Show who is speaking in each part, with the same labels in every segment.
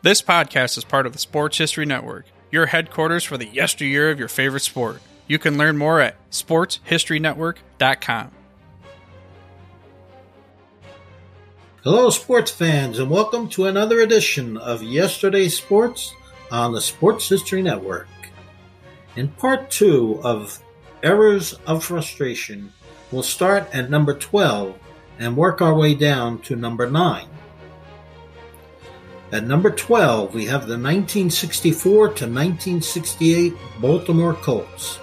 Speaker 1: This podcast is part of the Sports History Network, your headquarters for the yesteryear of your favorite sport. You can learn more at sportshistorynetwork.com.
Speaker 2: Hello, sports fans, and welcome to another edition of Yesterday's Sports on the Sports History Network. In part two of Eras of Frustration, we'll start at number 12 and work our way down to number 9. At number 12, we have the 1964 to 1968 Baltimore Colts.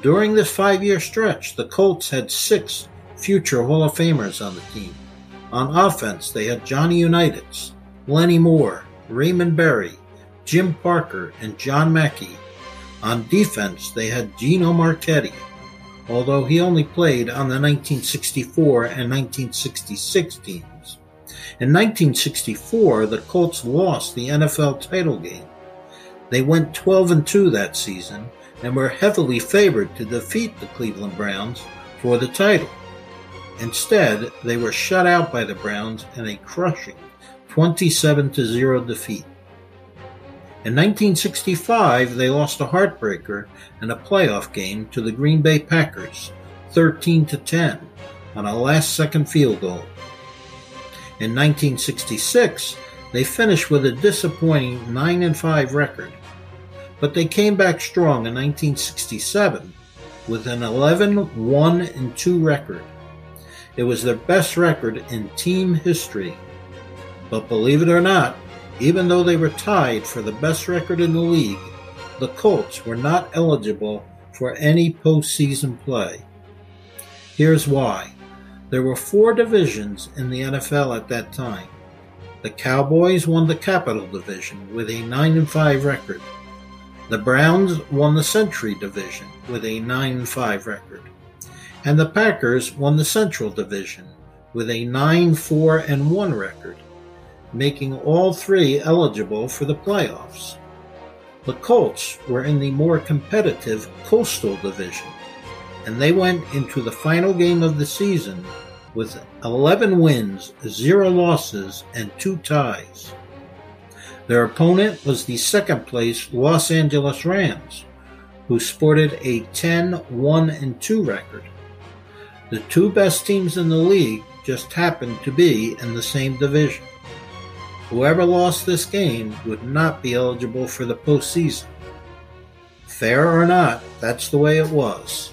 Speaker 2: During this five year stretch, the Colts had six future Hall of Famers on the team. On offense, they had Johnny Unitas, Lenny Moore, Raymond Berry, Jim Parker, and John Mackey. On defense, they had Gino Marchetti, although he only played on the 1964 and 1966 teams. In 1964, the Colts lost the NFL title game. They went 12 and 2 that season and were heavily favored to defeat the Cleveland Browns for the title. Instead, they were shut out by the Browns in a crushing 27 0 defeat. In 1965, they lost a heartbreaker in a playoff game to the Green Bay Packers, 13 10, on a last-second field goal. In 1966, they finished with a disappointing 9 and 5 record, but they came back strong in 1967 with an 11 1 and 2 record. It was their best record in team history. But believe it or not, even though they were tied for the best record in the league, the Colts were not eligible for any postseason play. Here's why. There were four divisions in the NFL at that time. The Cowboys won the Capital Division with a 9 5 record. The Browns won the Century Division with a 9 5 record. And the Packers won the Central Division with a 9 4 1 record, making all three eligible for the playoffs. The Colts were in the more competitive Coastal Division and they went into the final game of the season with 11 wins, 0 losses, and 2 ties. Their opponent was the second place Los Angeles Rams, who sported a 10 1 and 2 record. The two best teams in the league just happened to be in the same division. Whoever lost this game would not be eligible for the postseason. Fair or not, that's the way it was.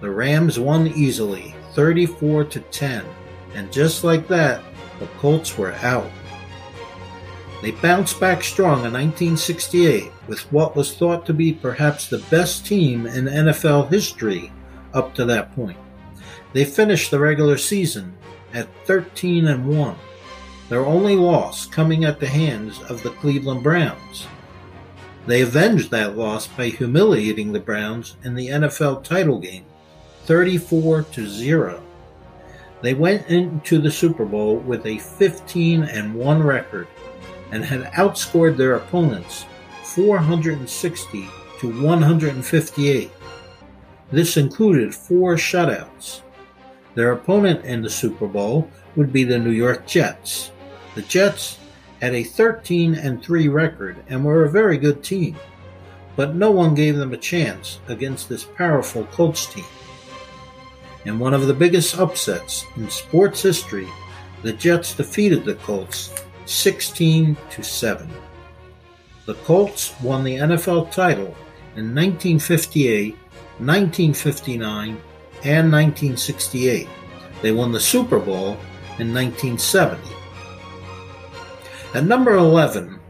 Speaker 2: The Rams won easily, 34 to 10, and just like that, the Colts were out. They bounced back strong in 1968 with what was thought to be perhaps the best team in NFL history up to that point. They finished the regular season at 13 and 1, their only loss coming at the hands of the Cleveland Browns. They avenged that loss by humiliating the Browns in the NFL title game 34 to 0. They went into the Super Bowl with a 15 and 1 record and had outscored their opponents 460 to 158. This included four shutouts. Their opponent in the Super Bowl would be the New York Jets. The Jets had a 13 and 3 record and were a very good team, but no one gave them a chance against this powerful Colts team. In one of the biggest upsets in sports history, the Jets defeated the Colts 16 to 7. The Colts won the NFL title in 1958, 1959, and 1968. They won the Super Bowl in 1970. At number 11,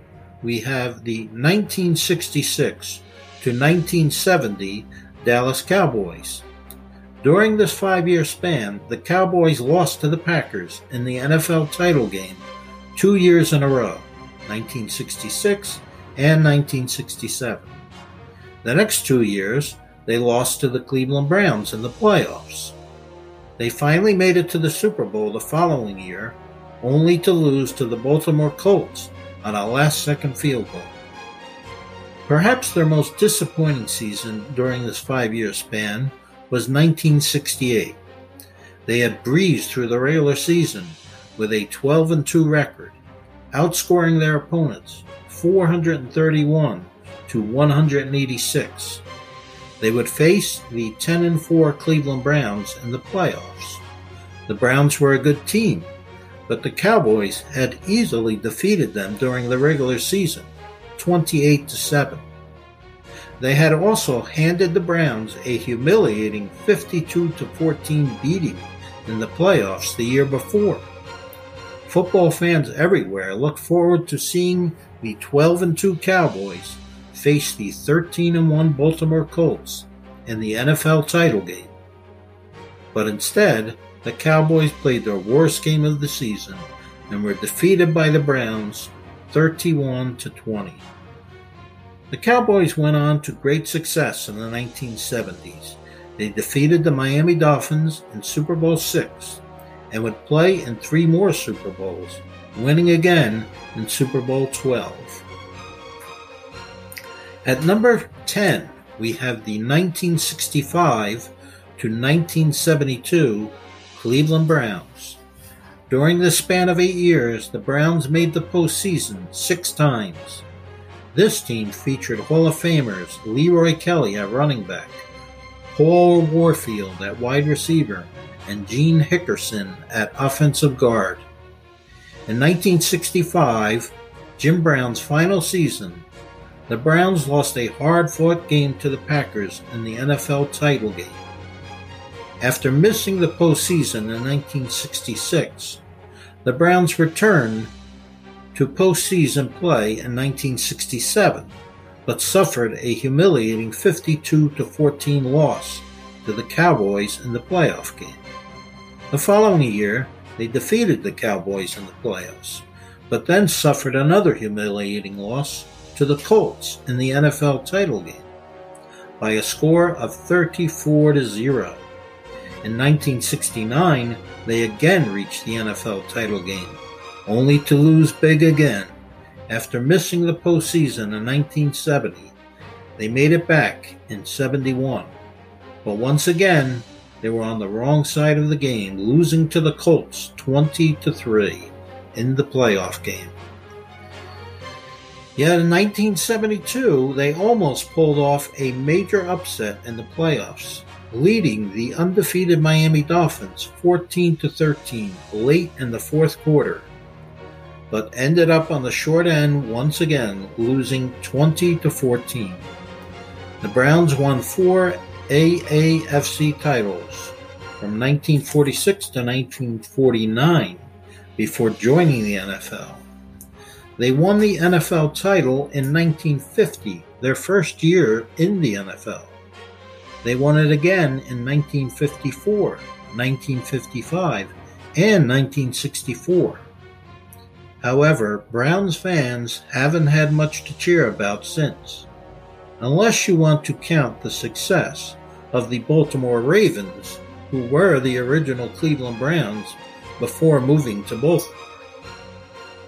Speaker 2: we have the 1966 to 1970 Dallas Cowboys. During this five year span, the Cowboys lost to the Packers in the NFL title game two years in a row, 1966 and 1967. The next two years, they lost to the Cleveland Browns in the playoffs. They finally made it to the Super Bowl the following year, only to lose to the Baltimore Colts on a last second field goal. Perhaps their most disappointing season during this five year span was 1968. They had breezed through the regular season with a 12 2 record, outscoring their opponents 431 to 186. They would face the 10 4 Cleveland Browns in the playoffs. The Browns were a good team, but the Cowboys had easily defeated them during the regular season, 28 to 7. They had also handed the Browns a humiliating 52 14 beating in the playoffs the year before. Football fans everywhere look forward to seeing the 12 and 2 Cowboys face the 13 and 1 Baltimore Colts in the NFL title game. But instead, the Cowboys played their worst game of the season and were defeated by the Browns 31 to 20. The Cowboys went on to great success in the 1970s. They defeated the Miami Dolphins in Super Bowl VI and would play in three more Super Bowls, winning again in Super Bowl XII. At number 10, we have the 1965 to 1972 Cleveland Browns. During the span of eight years, the Browns made the postseason six times. This team featured Hall of Famers Leroy Kelly at running back, Paul Warfield at wide receiver, and Gene Hickerson at offensive guard. In 1965, Jim Brown's final season, the Browns lost a hard fought game to the Packers in the NFL title game. After missing the postseason in 1966, the Browns returned to postseason play in 1967, but suffered a humiliating 52 14 loss to the Cowboys in the playoff game. The following year, they defeated the Cowboys in the playoffs, but then suffered another humiliating loss to the Colts in the NFL title game by a score of 34 to 0. In 1969, they again reached the NFL title game only to lose big again. After missing the postseason in 1970, they made it back in 71. But once again, they were on the wrong side of the game, losing to the Colts 20 to 3 in the playoff game. Yet in 1972, they almost pulled off a major upset in the playoffs, leading the undefeated Miami Dolphins 14 to 13 late in the fourth quarter but ended up on the short end once again, losing 20 to 14. The Browns won four AAFC titles from 1946 to 1949 before joining the NFL. They won the NFL title in 1950, their first year in the NFL. They won it again in 1954, 1955, and 1964. However, Browns fans haven't had much to cheer about since, unless you want to count the success of the Baltimore Ravens, who were the original Cleveland Browns before moving to Baltimore.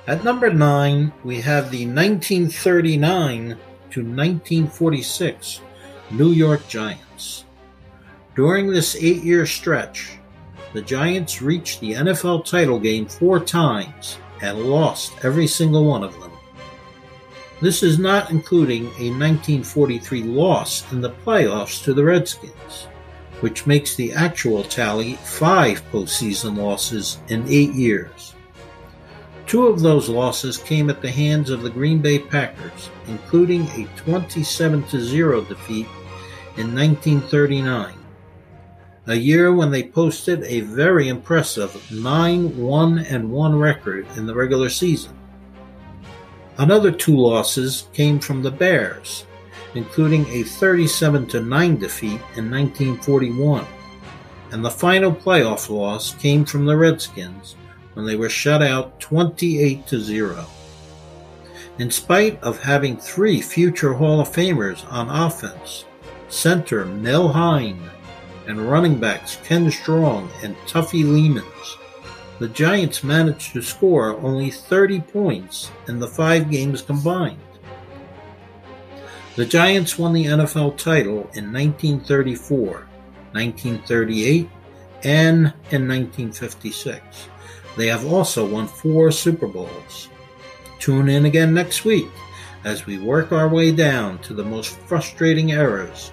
Speaker 2: At number 9, we have the 1939 to 1946 New York Giants. During this eight year stretch, the Giants reached the NFL title game four times and lost every single one of them. This is not including a 1943 loss in the playoffs to the Redskins, which makes the actual tally five postseason losses in eight years. Two of those losses came at the hands of the Green Bay Packers, including a 27 0 defeat in 1939 a year when they posted a very impressive 9 1 and 1 record in the regular season. Another two losses came from the Bears, including a 37 9 defeat in 1941, and the final playoff loss came from the Redskins when they were shut out 28 0. In spite of having three future Hall of Famers on offense, center Mel Hein and running backs Ken Strong and Tuffy Leemans, the Giants managed to score only 30 points in the five games combined. The Giants won the NFL title in 1934, 1938, and in 1956. They have also won four Super Bowls. Tune in again next week as we work our way down to the most frustrating eras